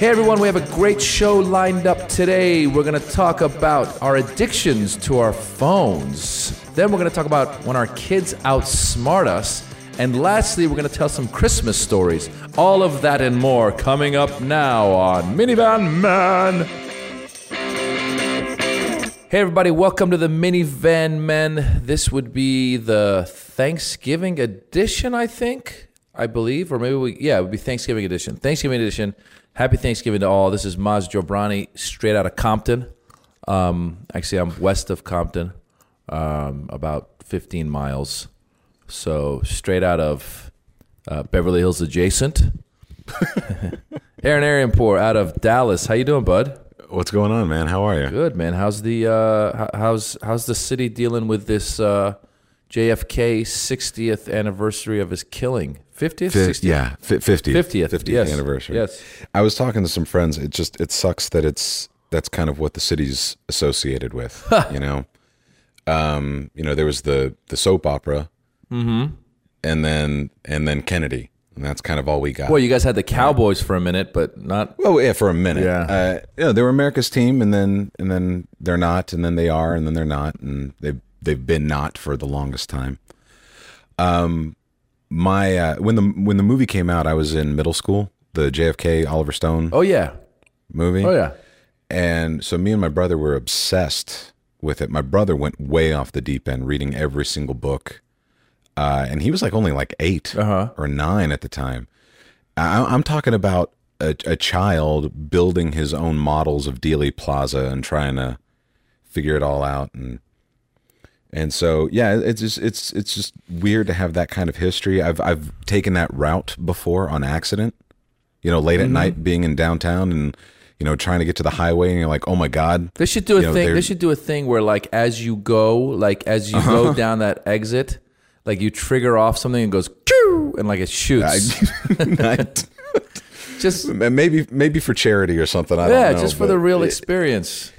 Hey everyone, we have a great show lined up today. We're going to talk about our addictions to our phones. Then we're going to talk about when our kids outsmart us. And lastly, we're going to tell some Christmas stories. All of that and more coming up now on Minivan Men. Hey everybody, welcome to the Minivan Men. This would be the Thanksgiving edition, I think. I believe, or maybe we, yeah, it would be Thanksgiving edition. Thanksgiving edition. Happy Thanksgiving to all. This is Maz Jobrani, straight out of Compton. Um, actually, I'm west of Compton, um, about 15 miles. So straight out of uh, Beverly Hills adjacent. Aaron Arianpour out of Dallas. How you doing, bud? What's going on, man? How are you? Good, man. How's the uh, how's how's the city dealing with this uh, JFK 60th anniversary of his killing? 50th, 60th? yeah, 50th, 50th, 50th yes, anniversary. yes. I was talking to some friends. It just it sucks that it's that's kind of what the city's associated with. you know, um, you know, there was the the soap opera, Mm-hmm. and then and then Kennedy, and that's kind of all we got. Well, you guys had the Cowboys for a minute, but not. Well, yeah, for a minute. Yeah. Uh, you know, they were America's team, and then and then they're not, and then they are, and then they're not, and they've they've been not for the longest time. Um, my uh, when the when the movie came out, I was in middle school. The JFK Oliver Stone Oh yeah, movie. oh yeah. And so me and my brother were obsessed with it. My brother went way off the deep end, reading every single book. Uh, and he was like only like 8 Uh-huh. or nine at the time. I, I'm talking about a, a child building his own models of Dealey Plaza and trying to figure it all out. And and so yeah, it's just it's it's just weird to have that kind of history. I've I've taken that route before on accident. You know, late at Mm-hmm. night, being in downtown and you know trying to get to the highway, and you're like, oh my god, They should do a You know, thing. They should do a thing where, like, as you go, like as you go down that exit, like you trigger off something and goes, "Choo!" and like it shoots. I, just maybe maybe for charity or something. I yeah, don't know. just for the real experience.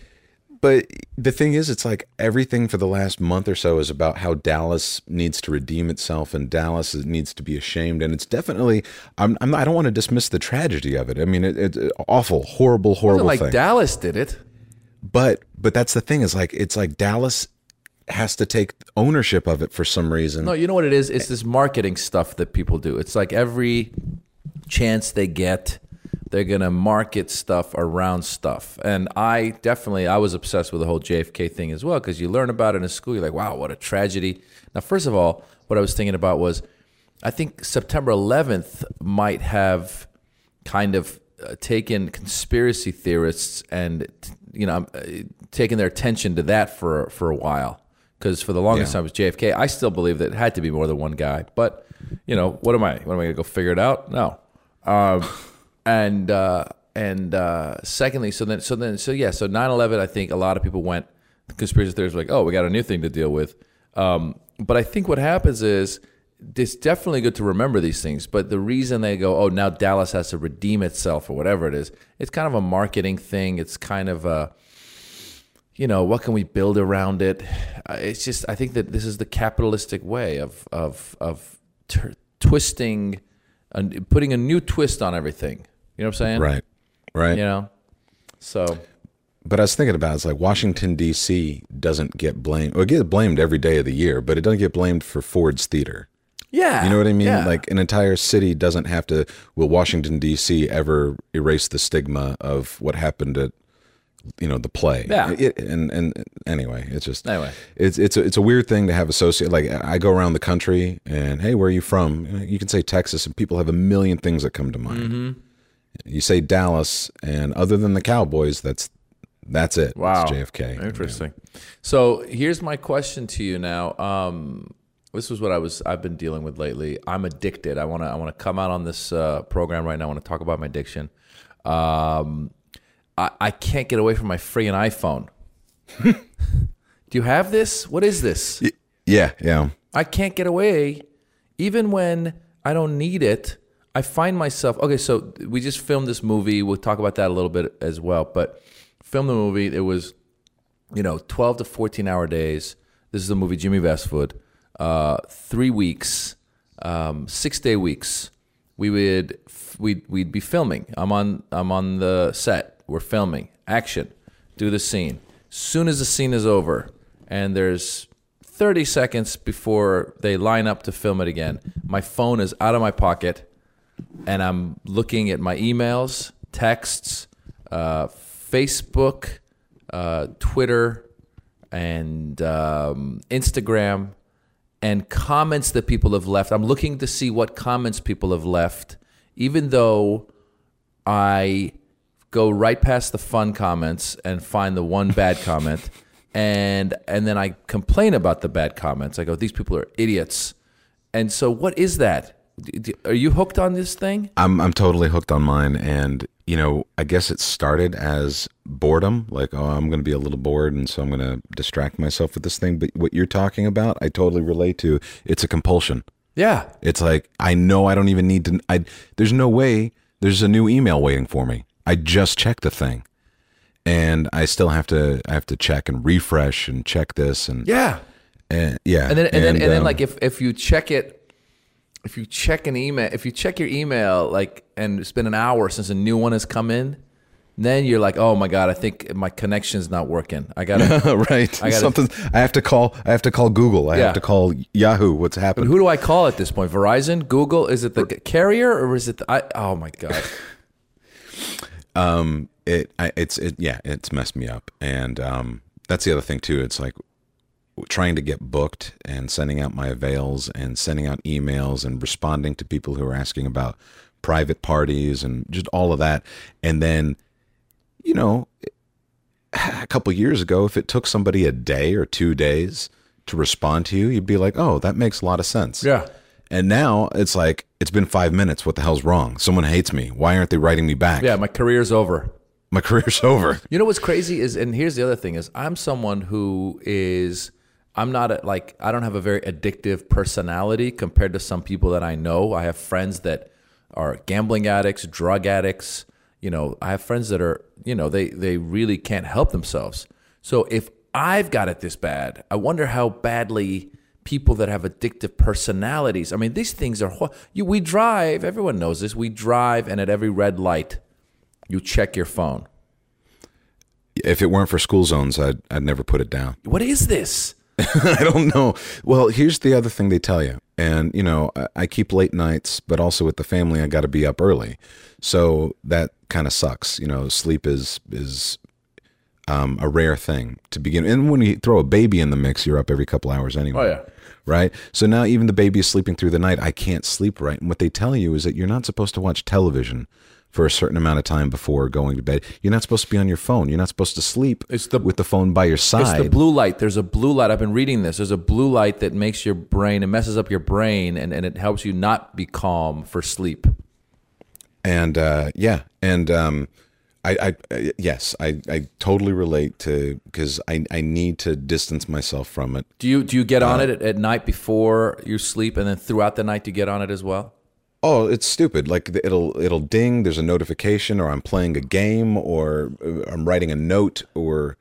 But the thing is, it's like everything for the last month or so is about how Dallas needs to redeem itself, and Dallas needs to be ashamed. And it's definitely, I'm, I'm I don't want to dismiss the tragedy of it. I mean, it, it's awful, horrible, horrible like thing. Dallas did it. but but that's the thing is like it's like Dallas has to take ownership of it for some reason. No, you know what it is? It's this marketing stuff that people do. It's like every chance they get, they're gonna market stuff around stuff. And I definitely, I was obsessed with the whole JFK thing as well because you learn about it in school. You're like, wow, what a tragedy. Now, first of all, what I was thinking about was, I think September 11th might have kind of uh, taken conspiracy theorists and you know uh, taken their attention to that for for a while because for the longest Yeah. time it was JFK. I still believe that it had to be more than one guy, but you know what am I? What am I gonna go figure it out? No. Um, and uh, and uh, secondly, so then so then so yeah, so 9/11. I think a lot of people went. The conspiracy theorists were like, oh, we got a new thing to deal with. Um, but I think what happens is it's definitely good to remember these things. But the reason they go, oh, now Dallas has to redeem itself or whatever it is, it's kind of a marketing thing. It's kind of a, you know, what can we build around it? Uh, It's just, I think that this is the capitalistic way of of of t- twisting, and putting a new twist on everything. You know what I'm saying? right, right. You know. So But I was thinking about it, it's like Washington D.C. doesn't get blamed. Well, it gets blamed every day of the year, but it doesn't get blamed for Ford's Theater. yeah, You know what I mean? Yeah. Like an entire city doesn't have to. Will Washington D.C. ever erase the stigma of what happened at, you know, the play? Yeah. It, and and anyway, it's just Anyway. it's it's a, it's a weird thing to have associate. Like I go around the country and hey, where are you from? You can say Texas, and people have a million things that come to mind. Mm-hmm. You say Dallas, and other than the Cowboys, that's that's it. Wow. it's JFK. Interesting. So here's my question to you now. Um, this was what I was I've been dealing with lately. I'm addicted. I want to I want to come out on this uh, program right now. I want to talk about my addiction. Um, I, I can't get away from my freaking iPhone. Do you have this? What is this? Yeah, yeah. I can't get away, even when I don't need it. I find myself okay. So we just filmed this movie. We'll talk about that a little bit as well. But filmed the movie. It was, you know, twelve to fourteen hour days. This is the movie Jimmy Vestvood. Uh, three weeks, um, six day weeks, we would we'd we'd be filming. I'm on I'm on the set. We're filming. Action. Do the scene. Soon as the scene is over, and there's 30 seconds before they line up to film it again, my phone is out of my pocket, and I'm looking at my emails, texts, uh, Facebook, uh, Twitter, and um, Instagram and comments that people have left. I'm looking to see what comments people have left, even though I go right past the fun comments and find the one bad comment, and and then I complain about the bad comments. I go, these people are idiots. And so, what is that? Are you hooked on this thing? I'm I'm totally hooked on mine, and you know, I guess it started as boredom, like oh, I'm going to be a little bored, and so I'm going to distract myself with this thing. But what you're talking about, I totally relate to. It's a compulsion. Yeah. It's like I know I don't even need to. I there's no way there's a new email waiting for me. I just checked the thing, and I still have to I have to check and refresh and check this and Yeah. and yeah And then and, then and then um, like if if you check it if you check an email if you check your email like and it's been an hour since a new one has come in, then you're like, "Oh my god, I think my connection's not working. I got to right I gotta- something I have to call I have to call Google I Yeah. have to call Yahoo what's happening Who do I call at this point? Verizon, Google, is it the carrier or is it the, I Oh my god. um it I, it's it yeah it's messed me up and um that's the other thing too it's like trying to get booked and sending out my avails and sending out emails and responding to people who are asking about private parties and just all of that. And then you know a couple years ago if it took somebody a day or two days to respond to you you'd be like oh that makes a lot of sense. Yeah. and now it's like it's been five minutes. What the hell's wrong? Someone hates me. Why aren't they writing me back? Yeah, my career's over. my career's over. You know what's crazy is, and here's the other thing is, I'm someone who is, I'm not a, like, I don't have a very addictive personality compared to some people that I know. I have friends that are gambling addicts, drug addicts. You know, I have friends that are, you know, they they really can't help themselves. So if I've got it this bad, I wonder how badly people that have addictive personalities. I mean, these things are. You, we drive. Everyone knows this. We drive, and at every red light, you check your phone. if it weren't for school zones i'd, I'd never put it down What is this? i don't know. Well here's the other thing they tell you and you know I, I keep late nights but also with the family i got to be up early. So that kind of sucks you know sleep is is um, a rare thing to begin and when you throw a baby in the mix you're up every couple hours anyway. Oh, yeah. right? So now even the baby is sleeping through the night i can't sleep right and what they tell you is that you're not supposed to watch television for a certain amount of time before going to bed you're not supposed to be on your phone you're not supposed to sleep It's the- with the phone by your side. It's the blue light. There's a blue light. I've been reading this. There's a blue light that makes your brain, it messes up your brain, and, and it helps you not be calm for sleep. and uh, yeah, and um, I, I, yes, I, I totally relate to because I, I need to distance myself from it. Do you do you get on Uh, it at, at night before you sleep, and then throughout the night you get on it as well? Oh, it's stupid. Like it'll it'll ding. There's a notification, or I'm playing a game, or uh, I'm writing a note, or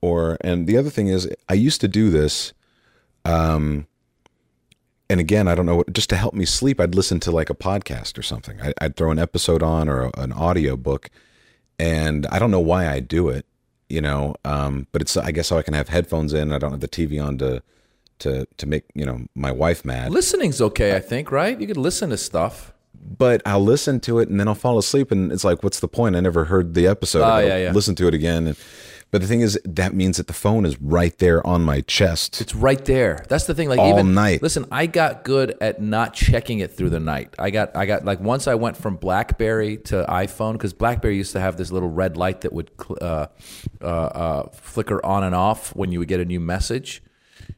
or. And the other thing is, I used to do this. Um, and again, I don't know what. Just to help me sleep, I'd listen to like a podcast or something. I, I'd throw an episode on or an audio book, and I don't know why I do it. You know, um, but it's I guess so I can have headphones in. I don't have the TV on to to to make you know my wife mad. Listening's okay, I think, right? You could listen to stuff. but I'll listen to it and then I'll fall asleep and it's like, what's the point? I never heard the episode. Ah, yeah, yeah. Listen to it again. And, but the thing is, that means that the phone is right there on my chest. It's right there. That's the thing. Like All even night. Listen, I got good at not checking it through the night. I got I got like once I went from BlackBerry to iPhone because BlackBerry used to have this little red light that would uh, uh, uh, flicker on and off when you would get a new message.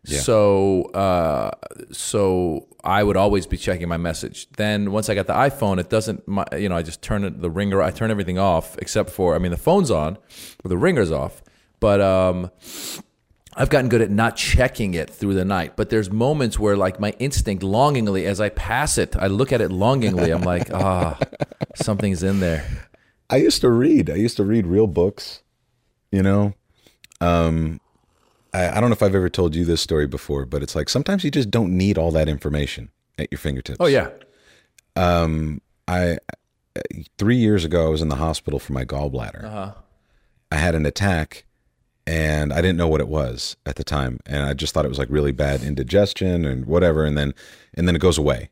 So uh, so I would always be checking my message. Then once I got the iPhone, it doesn't. My, you know, I just turn it, the ringer. I turn everything off except for I mean the phone's on, but the ringer's off. But um, I've gotten good at not checking it through the night, but there's moments where, like, my instinct longingly, as I pass it, I look at it longingly. I'm like, ah, something's in there. I used to read. I used to read real books, you know? Um, I, I don't know if I've ever told you this story before, but it's like sometimes you just don't need all that information at your fingertips. Oh yeah, I three years ago I was in the hospital for my gallbladder. Uh-huh. I had an attack, and I didn't know what it was at the time, and I just thought it was like really bad indigestion and whatever, and then and then it goes away.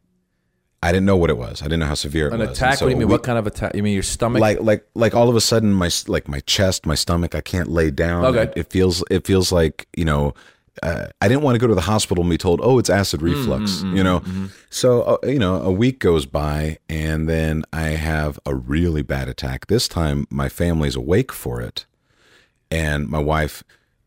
I didn't know what it was. I didn't know how severe it An was. And attack? so what do you mean? we- what kind of attack? You mean your stomach? like like like all of a sudden my like my chest my stomach i can't lay down Okay. it, it feels it feels like you know uh, i didn't want to go to the hospital and be told oh it's acid Mm, reflux you know so uh, you know a week goes by and then i have a really bad attack this time my family's awake for it and my wife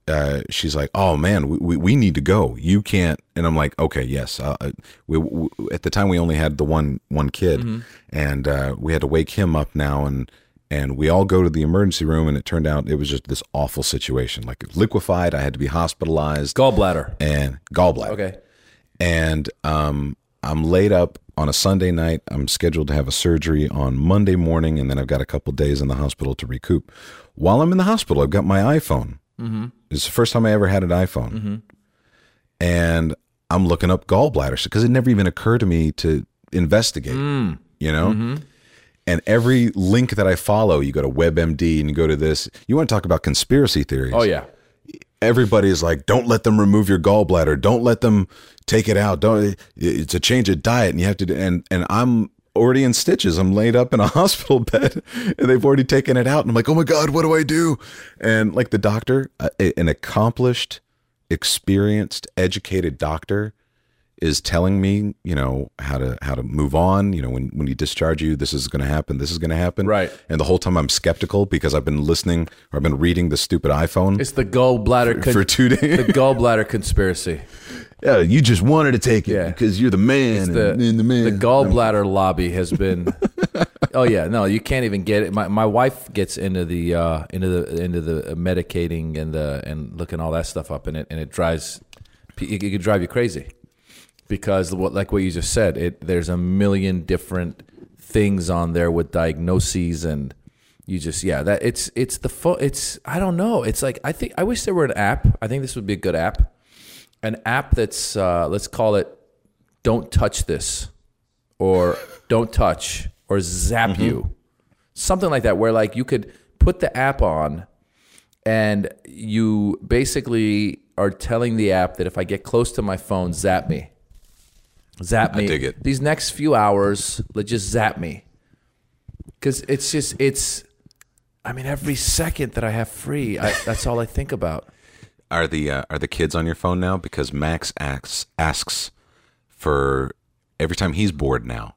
uh, she's like, "Oh man, we, we, we need to go. You can't." And I'm like, "Okay, yes." Uh, uh, we, we, at the time, we only had the one one kid, and uh, we had to wake him up now, and and we all go to the emergency room, and it turned out it was just this awful situation, like liquefied. I had to be hospitalized gallbladder. and gallbladder. Okay. And um, I'm laid up on a Sunday night. I'm scheduled to have a surgery on Monday morning, and then I've got a couple days in the hospital to recoup. While I'm in the hospital, I've got my iPhone. Mm-hmm. It's the first time I ever had an iPhone, mm-hmm. and I'm looking up gallbladder because it never even occurred to me to investigate. Mm. You know. Mm-hmm. And every link that I follow, you go to WebMD and you go to this. You want to talk about conspiracy theories? Oh yeah. everybody's like, don't let them remove your gallbladder. Don't let them take it out. Don't. It's a change of diet, and you have to. And and I'm already in stitches. I'm laid up in a hospital bed, and they've already taken it out. And I'm like, oh my god, what do I do? And like the doctor, uh, an accomplished, experienced, educated doctor is telling me, you know, how to how to move on. You know, when when you discharge you, this is going to happen. This is going to happen. Right. And the whole time I'm skeptical because I've been listening or I've been reading the stupid iPhone It's the gallbladder con- for two days. the gallbladder conspiracy. Yeah, you just wanted to take it Yeah. because you're the man. The, and, and the man. the gallbladder lobby has been. oh yeah, no, you can't even get it. My my wife gets into the uh, into the into the medicating and the and looking all that stuff up, and it and it drives it could drive you crazy because what like what you just said, it there's a million different things on there with diagnoses and you just yeah that it's it's the fo- it's I don't know. It's like I think I wish there were an app. I think this would be a good app. An app that's uh, let's call it don't touch this or don't touch or zap you. Something like that where like you could put the app on and you basically are telling the app that if I get close to my phone zap me zap I me dig it. these next few hours let just zap me because it's just it's I mean every second that I have free I, that's all I think about are the uh, are the kids on your phone now? Because Max asks asks for every time he's bored now.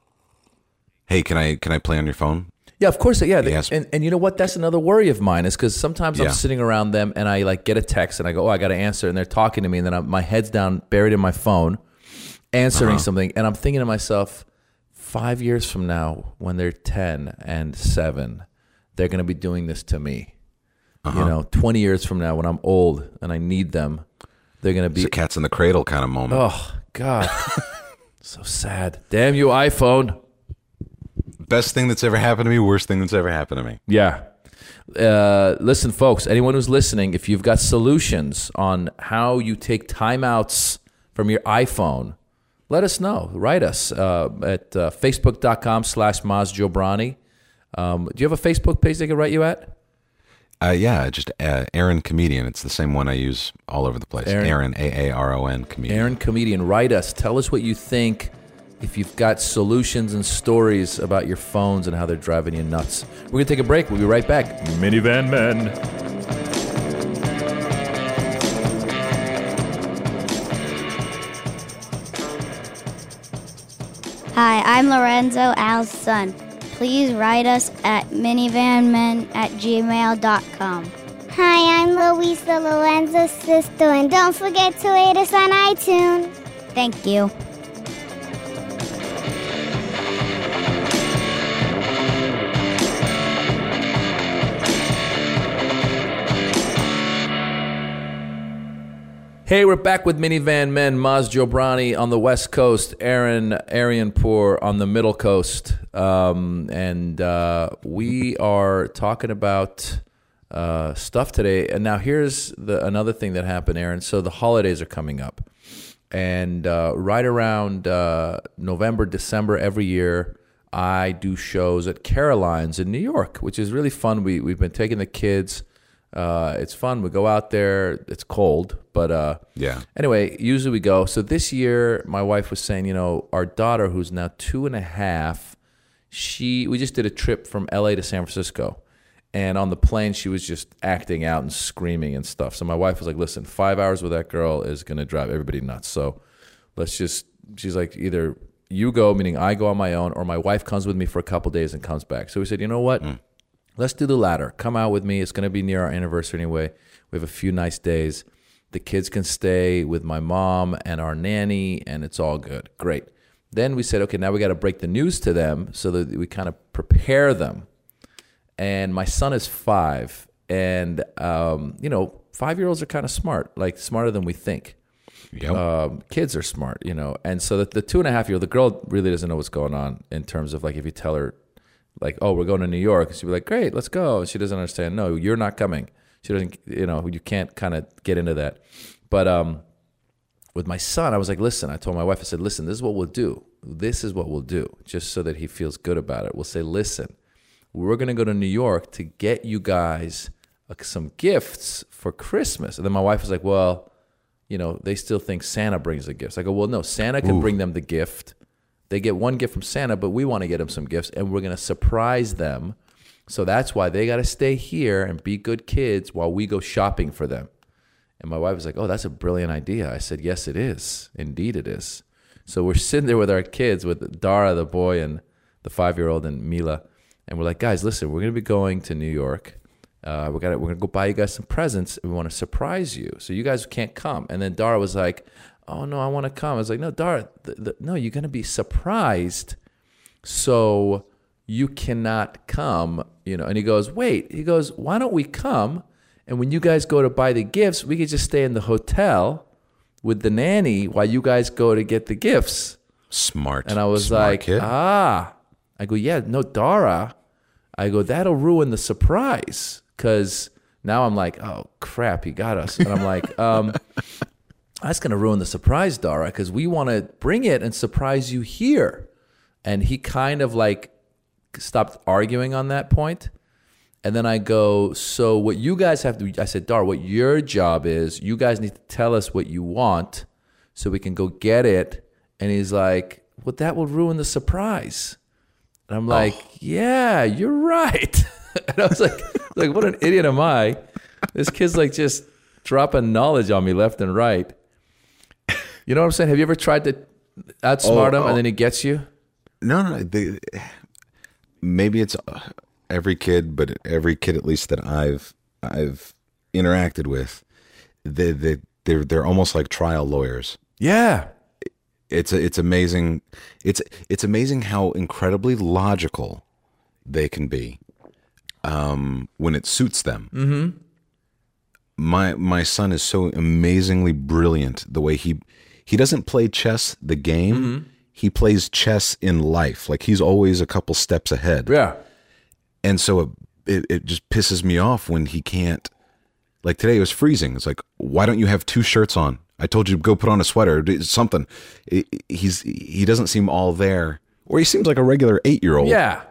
Hey, can I can I play on your phone? Yeah, of course. Yeah, Yes. and and you know what? That's another worry of mine is because sometimes Yeah. I'm sitting around them and I like get a text and I go, oh, I got to answer, and they're talking to me, and then I'm, my head's down, buried in my phone, answering Uh-huh. something, and I'm thinking to myself, five years from now, when they're ten and seven, they're going to be doing this to me. Uh-huh. You know, twenty years from now, when I'm old and I need them, they're going to be. It's a cats in the cradle kind of moment. Oh God, so sad. Damn you, iPhone. Best thing that's ever happened to me. Worst thing that's ever happened to me. Yeah. Uh, listen, folks, anyone who's listening, if you've got solutions on how you take timeouts from your iPhone, let us know. Write us uh, at uh, facebook.com slash Maz Jobrani. Um, do you have a Facebook page they can write you at? Uh, yeah, just uh, Aaron comedian. It's the same one I use all over the place. Aaron- Aaron A A R O N comedian. Aaron Comedian, write us. Tell us what you think. If you've got solutions and stories about your phones and how they're driving you nuts. We're going to take a break. We'll be right back. Minivan Men. Hi, I'm Lorenzo Al's son. Please write us at minivanmen at gmail.com. Hi, I'm Louisa Lorenzo's sister, and don't forget to rate us on iTunes. Thank you. Hey, we're back with Minivan Men, Maz Jobrani on the West Coast, Aaron Arianpour on the Middle Coast. Um, and uh, we are talking about uh, stuff today. And now here's the another thing that happened, Aaron. So the holidays are coming up. And uh, right around uh, November, December every year, I do shows at Caroline's in New York, which is really fun. We we've been taking the kids. Uh, it's fun. We go out there. It's cold, but uh, Yeah. Anyway, usually we go. So this year, my wife was saying, you know, our daughter, who's now two and a half, she we just did a trip from L.A. to San Francisco, and on the plane, she was just acting out and screaming and stuff. So my wife was like, "Listen, five hours with that girl is gonna drive everybody nuts. So let's just." She's like, either you go, meaning I go on my own, or my wife comes with me for a couple days and comes back. So we said, you know what? Let's do the latter. Come out with me. It's going to be near our anniversary anyway. We have a few nice days. The kids can stay with my mom and our nanny, and it's all good. Great. Then we said, okay, now we got to break the news to them so that we kind of prepare them. And my son is five, and um, you know, five year olds are kind of smart, like smarter than we think Yep. um, kids are smart, you know. And so the, the two and a half year old, the girl really doesn't know what's going on in terms of like if you tell her, like, oh, we're going to New York, she'd be like, great, let's go. She doesn't understand. No, you're not coming. She doesn't, you know, you can't kind of get into that. But um, with my son, I was like, listen, I told my wife, I said, listen, this is what we'll do. This is what we'll do, just so that he feels good about it. We'll say, listen, we're going to go to New York to get you guys uh, some gifts for Christmas. And then my wife was like, well, you know, they still think Santa brings the gifts. I go, well, no, Santa can bring them the gift. They get one gift from Santa, but we want to get them some gifts, and we're going to surprise them. So that's why they got to stay here and be good kids while we go shopping for them. And my wife was like, oh, that's a brilliant idea. I said, yes, it is. Indeed, it is. So we're sitting there with our kids, with Dara, the boy, and the five year old, and Mila. And we're like, guys, listen, we're going to be going to New York. Uh, we got we're gonna go buy you guys some presents. And we want to surprise you, so you guys can't come. And then Dara was like, "Oh no, I want to come." I was like, "No, Dara, the, the, no, you're gonna be surprised, so you cannot come." You know. And he goes, "Wait." He goes, "Why don't we come? And when you guys go to buy the gifts, we could just stay in the hotel with the nanny while you guys go to get the gifts." Smart. And I was Smart like, kid. ah. I go, yeah, no, Dara. I go, that'll ruin the surprise. Cause now I'm like, oh crap, he got us. And I'm like, um, that's gonna ruin the surprise, Dara, because we want to bring it and surprise you here. And he kind of like stopped arguing on that point. And then I go, so what you guys have to, I said, Dar, what your job is, you guys need to tell us what you want so we can go get it. And he's like, well, that will ruin the surprise. And I'm like, yeah, you're right. and I was like, like, what an idiot am I? This kid's like just dropping knowledge on me left and right. You know what I'm saying? Have you ever tried to outsmart Oh, him oh. and then he gets you? No, no. They, maybe it's uh, every kid, but every kid at least that I've I've interacted with, they they they're they're almost like trial lawyers. Yeah. It's it's amazing. It's it's amazing how incredibly logical they can be um, when it suits them. Mm-hmm. My my son is so amazingly brilliant. The way he he doesn't play chess the game. He plays chess in life. Like he's always a couple steps ahead Yeah. and so it, it, it just pisses me off when he can't like today it was freezing it's like why don't you have two shirts on i told you to go put on a sweater something he's he doesn't seem all there or he seems like a regular eight year old Yeah.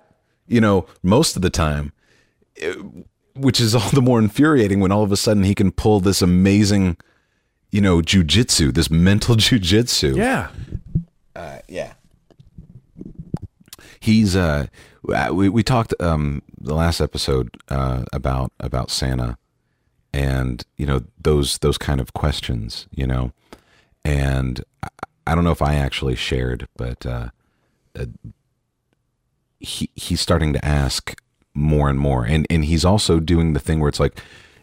you know most of the time which is all the more infuriating when all of a sudden he can pull this amazing you know jujitsu this mental jujitsu Yeah. yeah. He's uh we we talked um the last episode uh about about Santa and you know those those kind of questions, you know. And I, I don't know if I actually shared but uh, uh he he's starting to ask more and more. And and he's also doing the thing where it's like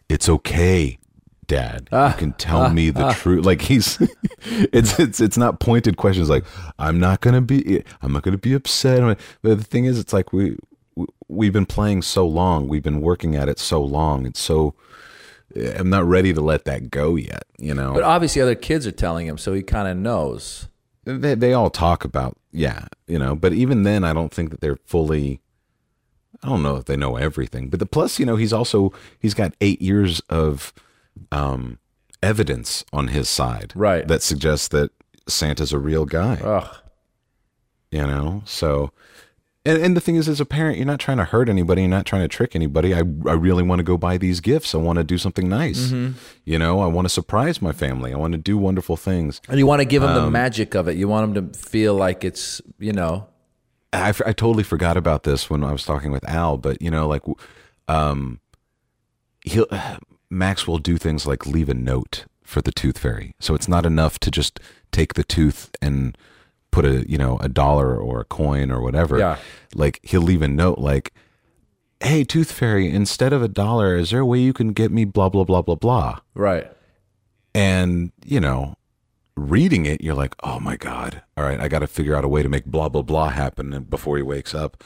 it's okay dad. You ah, can tell ah, me the ah. truth like he's it's it's it's not pointed questions like i'm not gonna be i'm not gonna be upset. But the thing is it's like we we- we've been playing so long we've been working at it so long it's so i'm not ready to let that go yet you know? But obviously, other kids are telling him, so he kind of knows. they, they all talk about yeah you know? But even then i don't think that they're fully i don't know if they know everything but the plus you know he's also he's got eight years of um evidence on his side Right. that suggests that santa's a real guy Ugh. you know so And, and the thing is, as a parent, you're not trying to hurt anybody. You're not trying to trick anybody. I, I really want to go buy these gifts. I want to do something nice. Mm-hmm. You know, I want to surprise my family. I want to do wonderful things. And you want to give them Um, the magic of it. You want them to feel like it's, you know, I, f- I totally forgot about this when I was talking with Al, but you know, like, um, he'll Max will do things like leave a note for the tooth fairy. So it's not enough to just take the tooth and put a you know a dollar or a coin or whatever. Yeah. Like he'll leave a note like, "Hey, tooth fairy, instead of a dollar, is there a way you can get me blah blah blah blah blah?" right. And you know, reading it, you're like, oh my God. All right, I got to figure out a way to make blah, blah, blah happen before he wakes up,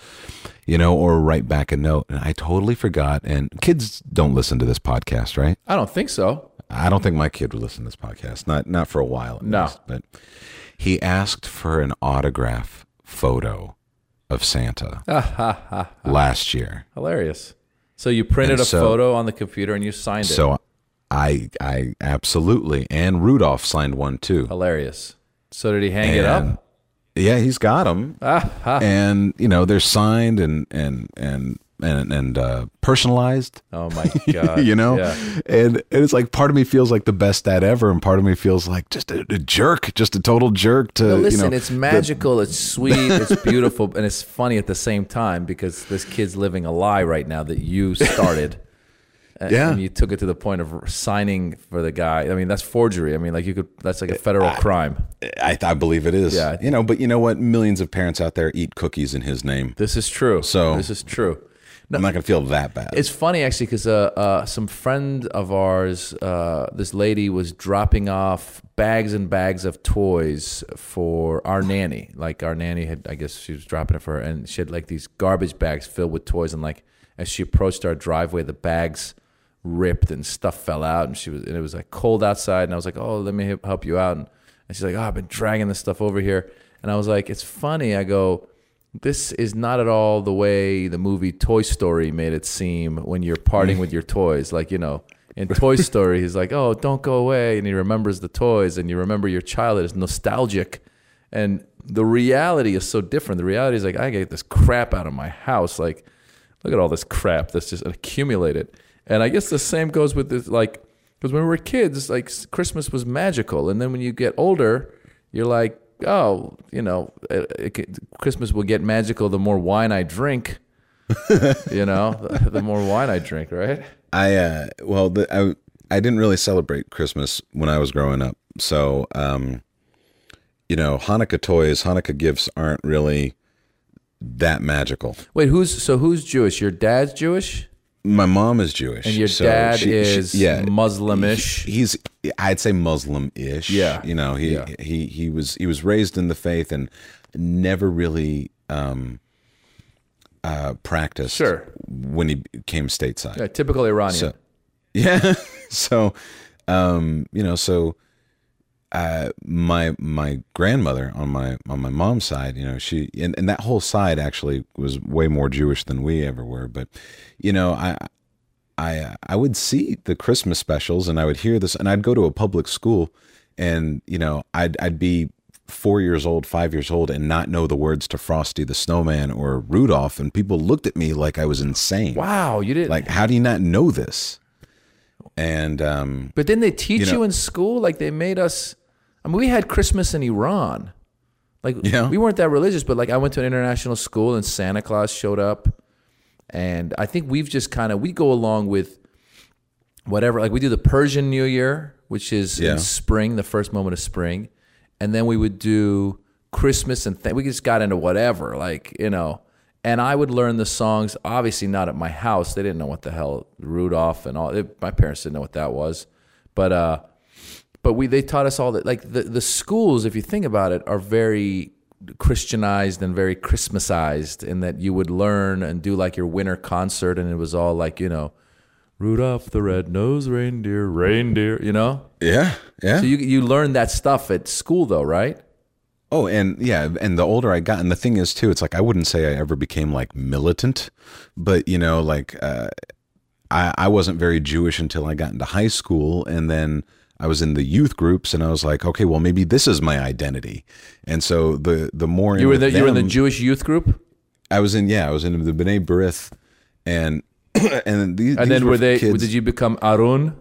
you know, or write back a note. And I totally forgot. And kids don't listen to this podcast, right? I don't think so. I don't think my kid would listen to this podcast, not, not for a while. No. least. But he asked for an autograph photo of Santa last year. Hilarious. So you printed And a so- photo on the computer and you signed it. So I, I absolutely, and Rudolph signed one too. Hilarious. So did he hang it up? Yeah, he's got them, Ah, and you know they're signed and and and and and uh, personalized. Oh my god. you know, Yeah. and, and it's like part of me feels like the best dad ever, and part of me feels like just a, a jerk, just a total jerk. To But listen, you know, it's magical, it's sweet, it's beautiful, and it's funny at the same time because this kid's living a lie right now that you started. And, Yeah. and you took it to the point of signing for the guy. I mean, that's forgery. I mean, like you could, that's like a federal crime. I, I believe it is. Yeah. you know, but you know what? Millions of parents out there eat cookies in his name. This is true. So- this is true. I'm not gonna feel that bad. It's funny actually because uh, uh, some friend of ours, uh, this lady was dropping off bags and bags of toys for our nanny. Like our nanny had, I guess she was dropping it for her, and she had like these garbage bags filled with toys. And like as she approached our driveway, the bags ripped and stuff fell out, and she was, and it was like cold outside. And I was like, "Oh, let me help- you out." And, and she's like, "Oh, I've been dragging this stuff over here." And I was like, "It's funny." I go this is not at all the way the movie Toy Story made it seem when you're parting with your toys. Like, you know, in Toy Story, he's like, oh, don't go away. And he remembers the toys and you remember your childhood. is nostalgic. And the reality is so different. The reality is like, I get this crap out of my house. Like, look at all this crap that's just accumulated. And I guess the same goes with this, like, because when we were kids, like Christmas was magical. And then when you get older, you're like, oh, you know, it, it, Christmas will get magical the more wine I drink. you know, the, the more wine I drink, right? I uh, well, the, I I didn't really celebrate Christmas when I was growing up, so um, you know, Hanukkah toys, Hanukkah gifts aren't really that magical. Wait, who's so who's Jewish? Your dad's Jewish, My mom is Jewish, and your so dad she- she- is yeah, Muslimish. He's I'd say Muslim-ish. Yeah. you know, he Yeah. he he was he was raised in the faith and never really um, uh, practiced. Sure. when he came stateside. Yeah, typical Iranian. So, yeah. so, um, you know, so uh, my my grandmother on my on my mom's side, you know, she and, and that whole side actually was way more Jewish than we ever were. But, you know, I I I would see the Christmas specials and I would hear this and I'd go to a public school and, you know, I'd I'd be four years old, five years old, and not know the words to Frosty the Snowman or Rudolph, and people looked at me like I was insane. wow, you didn't. Like, how do you not know this? And um, but didn't they teach you, you in school? Like they made us. I mean, we had Christmas in Iran. Like Yeah. we weren't that religious, but like I went to an international school and Santa Claus showed up, and I think we've just kind of we go along with whatever. Like we do the Persian New Year, which is Yeah. in spring, the first moment of spring, and then we would do Christmas and th- we just got into whatever, like you know. And I would learn the songs, obviously not at my house. They didn't know what the hell Rudolph and all. It, my parents didn't know what that was, but uh, but we they taught us all that like the the schools, if you think about it, are very Christianized and very Christmasized in that you would learn and do like your winter concert, and it was all like you know, Rudolph the red-nosed reindeer, reindeer, you know. yeah, yeah. So you you learn that stuff at school though, right? Oh, and yeah, and the older I got, and the thing is too, it's like I wouldn't say I ever became like militant, but you know, like uh, I I wasn't very Jewish until I got into high school, and then. I was in the youth groups, and I was like, okay, well, maybe this is my identity. And so the the more You were the, you were in the Jewish youth group. I was in yeah, I was in the B'nai B'rith, and and these And these then were they? kids, Did you become Arun?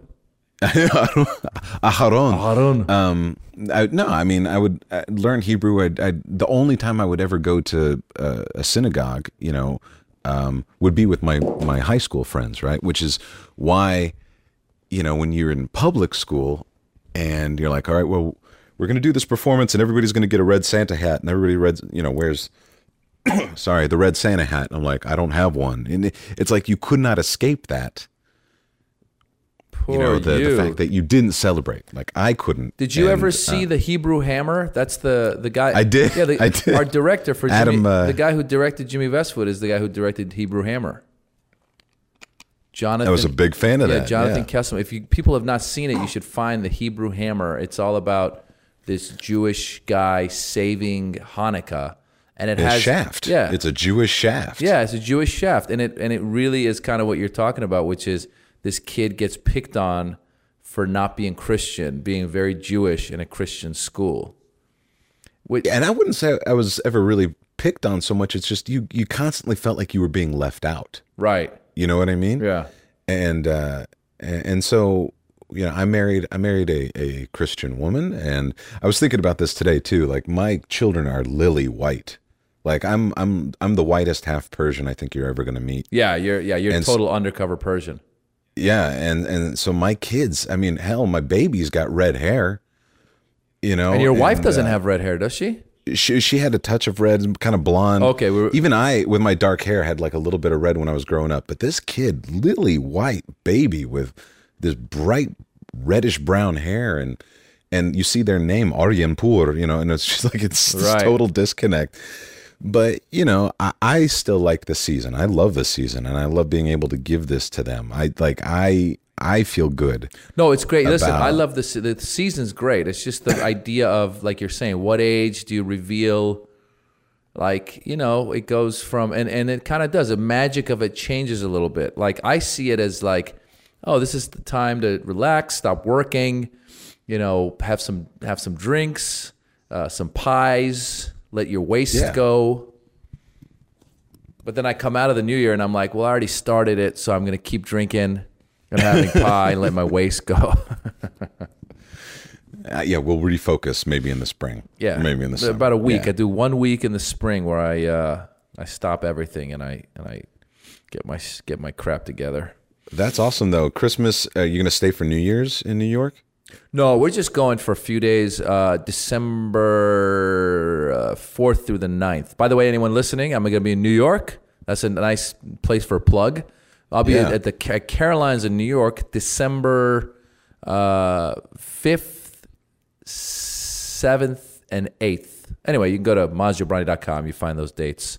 Aharon. Arun. Um, I, no, I mean, I would uh, learn Hebrew. I, I, the only time I would ever go to uh, a synagogue, you know, um, would be with my my high school friends, right? Which is why, you know, when you're in public school and you're like, all right, well, we're going to do this performance, and everybody's going to get a red Santa hat, and everybody red, you know, wears. sorry, the red Santa hat. I'm like, I don't have one, and it, it's like you could not escape that Poor you know the, you. the fact that you didn't celebrate like i couldn't Did you And, ever uh, see the Hebrew Hammer? That's the the guy. I did. Yeah, the, I did. Our director for Jimmy, uh, the guy who directed Jimmy Vestvood is the guy who directed Hebrew Hammer. Jonathan. i was a big fan of yeah, that Jonathan yeah. Kessler. If you people have not seen it, you should find the Hebrew Hammer. It's all about this Jewish guy saving Hanukkah, and it It's has shaft Yeah, it's a jewish shaft yeah, it's a Jewish shaft, and it and it really is kind of what you're talking about, which is this kid gets picked on for not being Christian, being very Jewish in a Christian school. Which, and i wouldn't say i was ever really picked on so much it's just you you constantly felt like you were being left out right? you know what i mean Yeah. and uh and, so you know i married i married a, a christian woman and i was thinking about this today too like my children are lily white like i'm i'm i'm the whitest half persian i think you're ever going to meet Yeah, you're yeah you're And total undercover Persian. Yeah, and and so my kids, I mean, hell, my baby's got red hair. You know, And your wife doesn't uh, have red hair, does she? She she had a touch of red, kind of blonde. Okay, we were- even I with my dark hair had like a little bit of red when I was growing up. But this kid, lily white baby with this bright reddish brown hair, and and you see their name Arianpour, you know, and it's just like it's this Right. total disconnect. But you know, I, I still like the season. I love the season, and I love being able to give this to them. I like I I feel good. No, it's great. Listen, I love this. the season's great. It's just the idea of like you're saying, what age do you reveal? Like you know, it goes from and and it kind of does. The magic of it changes a little bit. Like I see it as like, oh, this is the time to relax, stop working, you know, have some have some drinks, uh, some pies, let your waist Yeah. go. But then I come out of the new year and I'm like, well, I already started it, so I'm gonna keep drinking and having pie and let my waist go. Uh, yeah, we'll refocus maybe in the spring. Yeah, maybe in the summer. about a week. Yeah. I do one week in the spring where I uh, I stop everything and I and I get my get my crap together. That's awesome though. Christmas, uh, you're gonna stay for New Year's in New York? No, we're just going for a few days, uh, December uh, 4th through the 9th. By the way, anyone listening, I'm going to be in New York. That's a nice place for a plug. I'll be Yeah. at the Ca- Carolines in New York, December uh, 5th, 7th, and 8th. Anyway, you can go to mazjobrani.com. You find those dates.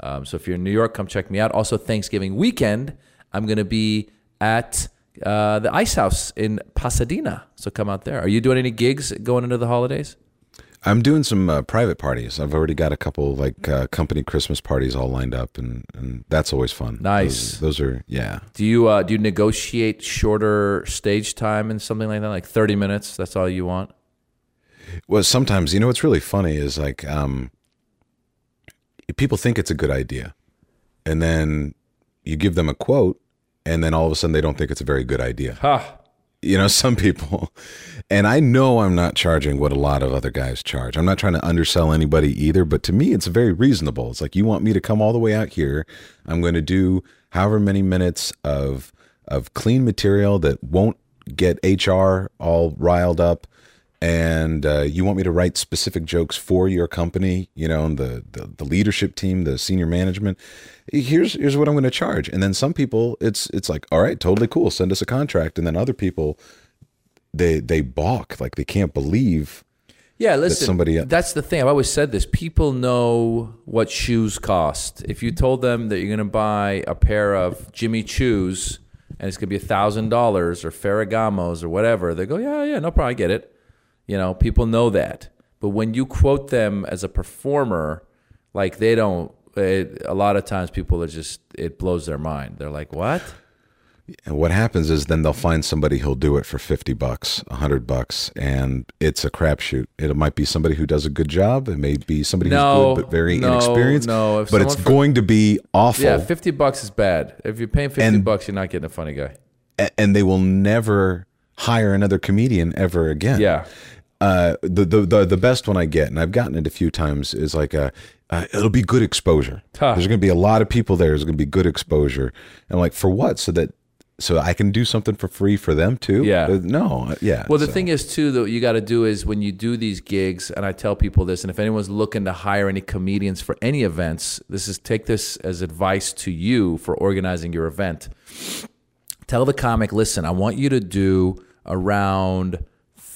Um, so if you're in New York, come check me out. Also, Thanksgiving weekend, I'm going to be at uh, the Ice House in Pasadena. So come out there. Are you doing any gigs going into the holidays? I'm doing some uh, private parties. I've already got a couple like uh, company Christmas parties all lined up, and, and that's always fun. Nice. Those, those are yeah. Do you uh, do you negotiate shorter stage time and something like that, like 30 minutes? That's all you want? Well, sometimes you know what's really funny is like um, people think it's a good idea, and then you give them a quote, and then all of a sudden they don't think it's a very good idea. Ha! you know some people. And i know i'm not charging what a lot of other guys charge. I'm not trying to undersell anybody either but to me it's very reasonable. It's like you want me to come all the way out here. I'm going to do however many minutes of of clean material that won't get hr all riled up and uh, you want me to write specific jokes for your company, you know, and the, the the leadership team, the senior management. Here's here's what I'm going to charge. And then some people, it's it's like, all right, totally cool, send us a contract. And then other people, they they balk, like they can't believe. Yeah, listen. somebody- that's the thing. I've always said this. People know what shoes cost. If you told them that you're going to buy a pair of Jimmy Choos and it's going to be a thousand dollars or Ferragamos or whatever, they go, "Yeah, yeah, no problem, I get it." You know, people know that. But when you quote them as a performer, like they don't. It, a lot of times, people are just it blows their mind. They're like, "What?" And what happens is then they'll find somebody who'll do it for 50 bucks, 100 bucks, and it's a crapshoot. It might be somebody who does a good job. It may be somebody No, who's good but very no, inexperienced. no. But it's for- going to be awful. Yeah, fifty bucks is bad. If you're paying fifty And- bucks, you're not getting a funny guy. and they will never hire another comedian ever again. Yeah. Uh, the, the the the best one I get, and I've gotten it a few times, is like a, uh, it'll be good exposure. Huh. There's going to be a lot of people there. There's going to be good exposure. And I'm like, for what? So that so I can do something for free for them too. Yeah. Uh, no. uh, Yeah. Well, the so- thing is too that you got to do is when you do these gigs, and I tell people this, and if anyone's looking to hire any comedians for any events, this is take this as advice to you for organizing your event. Tell the comic, listen, I want you to do around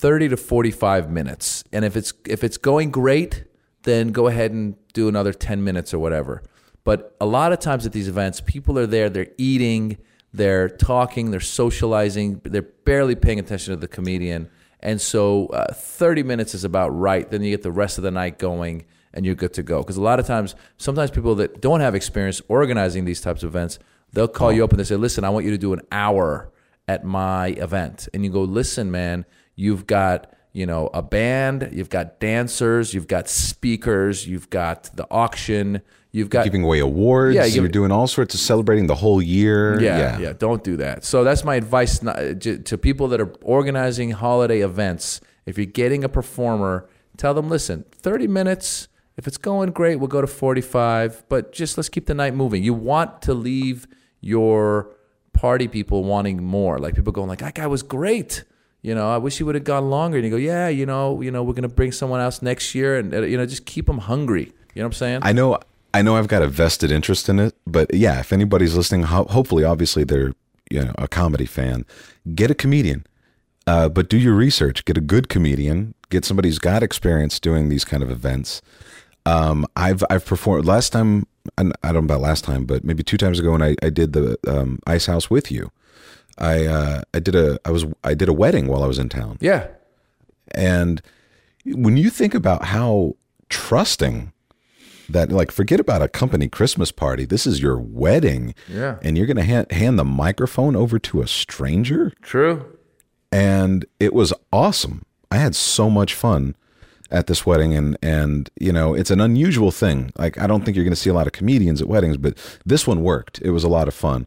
thirty to forty-five minutes, and if it's if it's going great, then go ahead and do another ten minutes or whatever. But a lot of times at these events, people are there, they're eating, they're talking, they're socializing, they're barely paying attention to the comedian. And so uh, 30 minutes is about right. Then you get the rest of the night going and you're good to go. Because a lot of times, sometimes people that don't have experience organizing these types of events, they'll call you up and they say, listen, I want you to do an hour at my event. And you go, listen, man, you've got you know a band you've got dancers you've got speakers you've got the auction you've got giving away awards. Yeah, Yeah, you're doing all sorts of celebrating the whole year. yeah, yeah, Don't do that. So that's my advice to people that are organizing holiday events. If you're getting a performer, tell them, listen, 30 minutes. If it's going great, we'll go to 45. But just let's keep the night moving. You want to leave your party people wanting more. Like people going, like that guy was great. You know, I wish he would have gone longer. And you go, yeah, you know, you know, we're gonna bring someone else next year, and uh, you know, just keep them hungry. You know what I'm saying? I know I know I've got a vested interest in it, but yeah, if anybody's listening, ho- hopefully obviously they're you know a comedy fan, get a comedian. Uh, but do your research, get a good comedian, get somebody who's got experience doing these kind of events. Um, I've I've performed last time I don't know about last time, but maybe two times ago when I, I did the um, Ice House with you. I uh, I did a I was I did a wedding while I was in town. yeah. And when you think about how trusting that, like, forget about a company Christmas party. This is your wedding. Yeah. And you're going to hand, hand the microphone over to a stranger. True. And it was awesome. I had so much fun at this wedding. And, and, you know, it's an unusual thing. Like, I don't think you're going to see a lot of comedians at weddings, but this one worked. It was a lot of fun.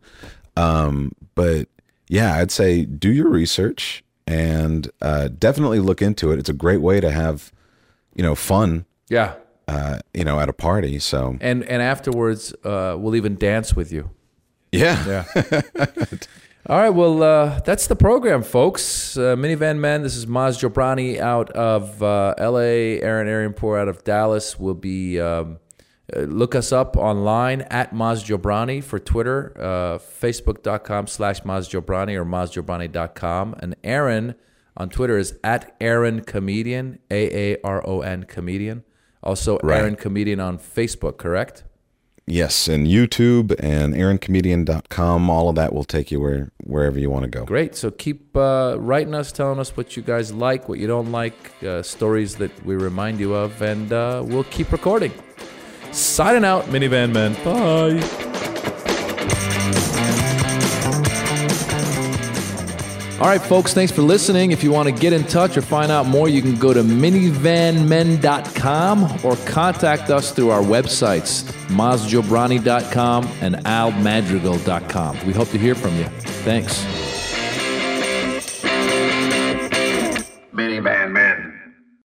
Um, but yeah, I'd say do your research and uh, definitely look into it. It's a great way to have, you know, fun, Yeah. uh, you know, at a party. So and and afterwards uh, we'll even dance with you. yeah, Yeah. All right. Well, uh, that's the program, folks. Uh, Minivan Men. This is Maz Jobrani out of uh, L.A. Aaron Arianpour out of Dallas. Will be. Um, uh, look us up online at Maz Jobrani for Twitter, uh, Facebook.com slash Maz Jobrani or MazJobrani.com. And Aaron on Twitter is at Aaron Comedian, A A R O N Comedian. Also, Right. Aaron Comedian on Facebook, correct? yes, and YouTube and AaronComedian.com. All of that will take you where wherever you want to go. Great. So keep uh, writing us, telling us what you guys like, what you don't like, uh, stories that we remind you of, and uh, we'll keep recording. Signing out, Minivan Men. Bye. All right, folks, thanks for listening. If you want to get in touch or find out more, you can go to minivanmen.com or contact us through our websites, mazjobrani.com and almadrigal.com. We hope to hear from you. Thanks.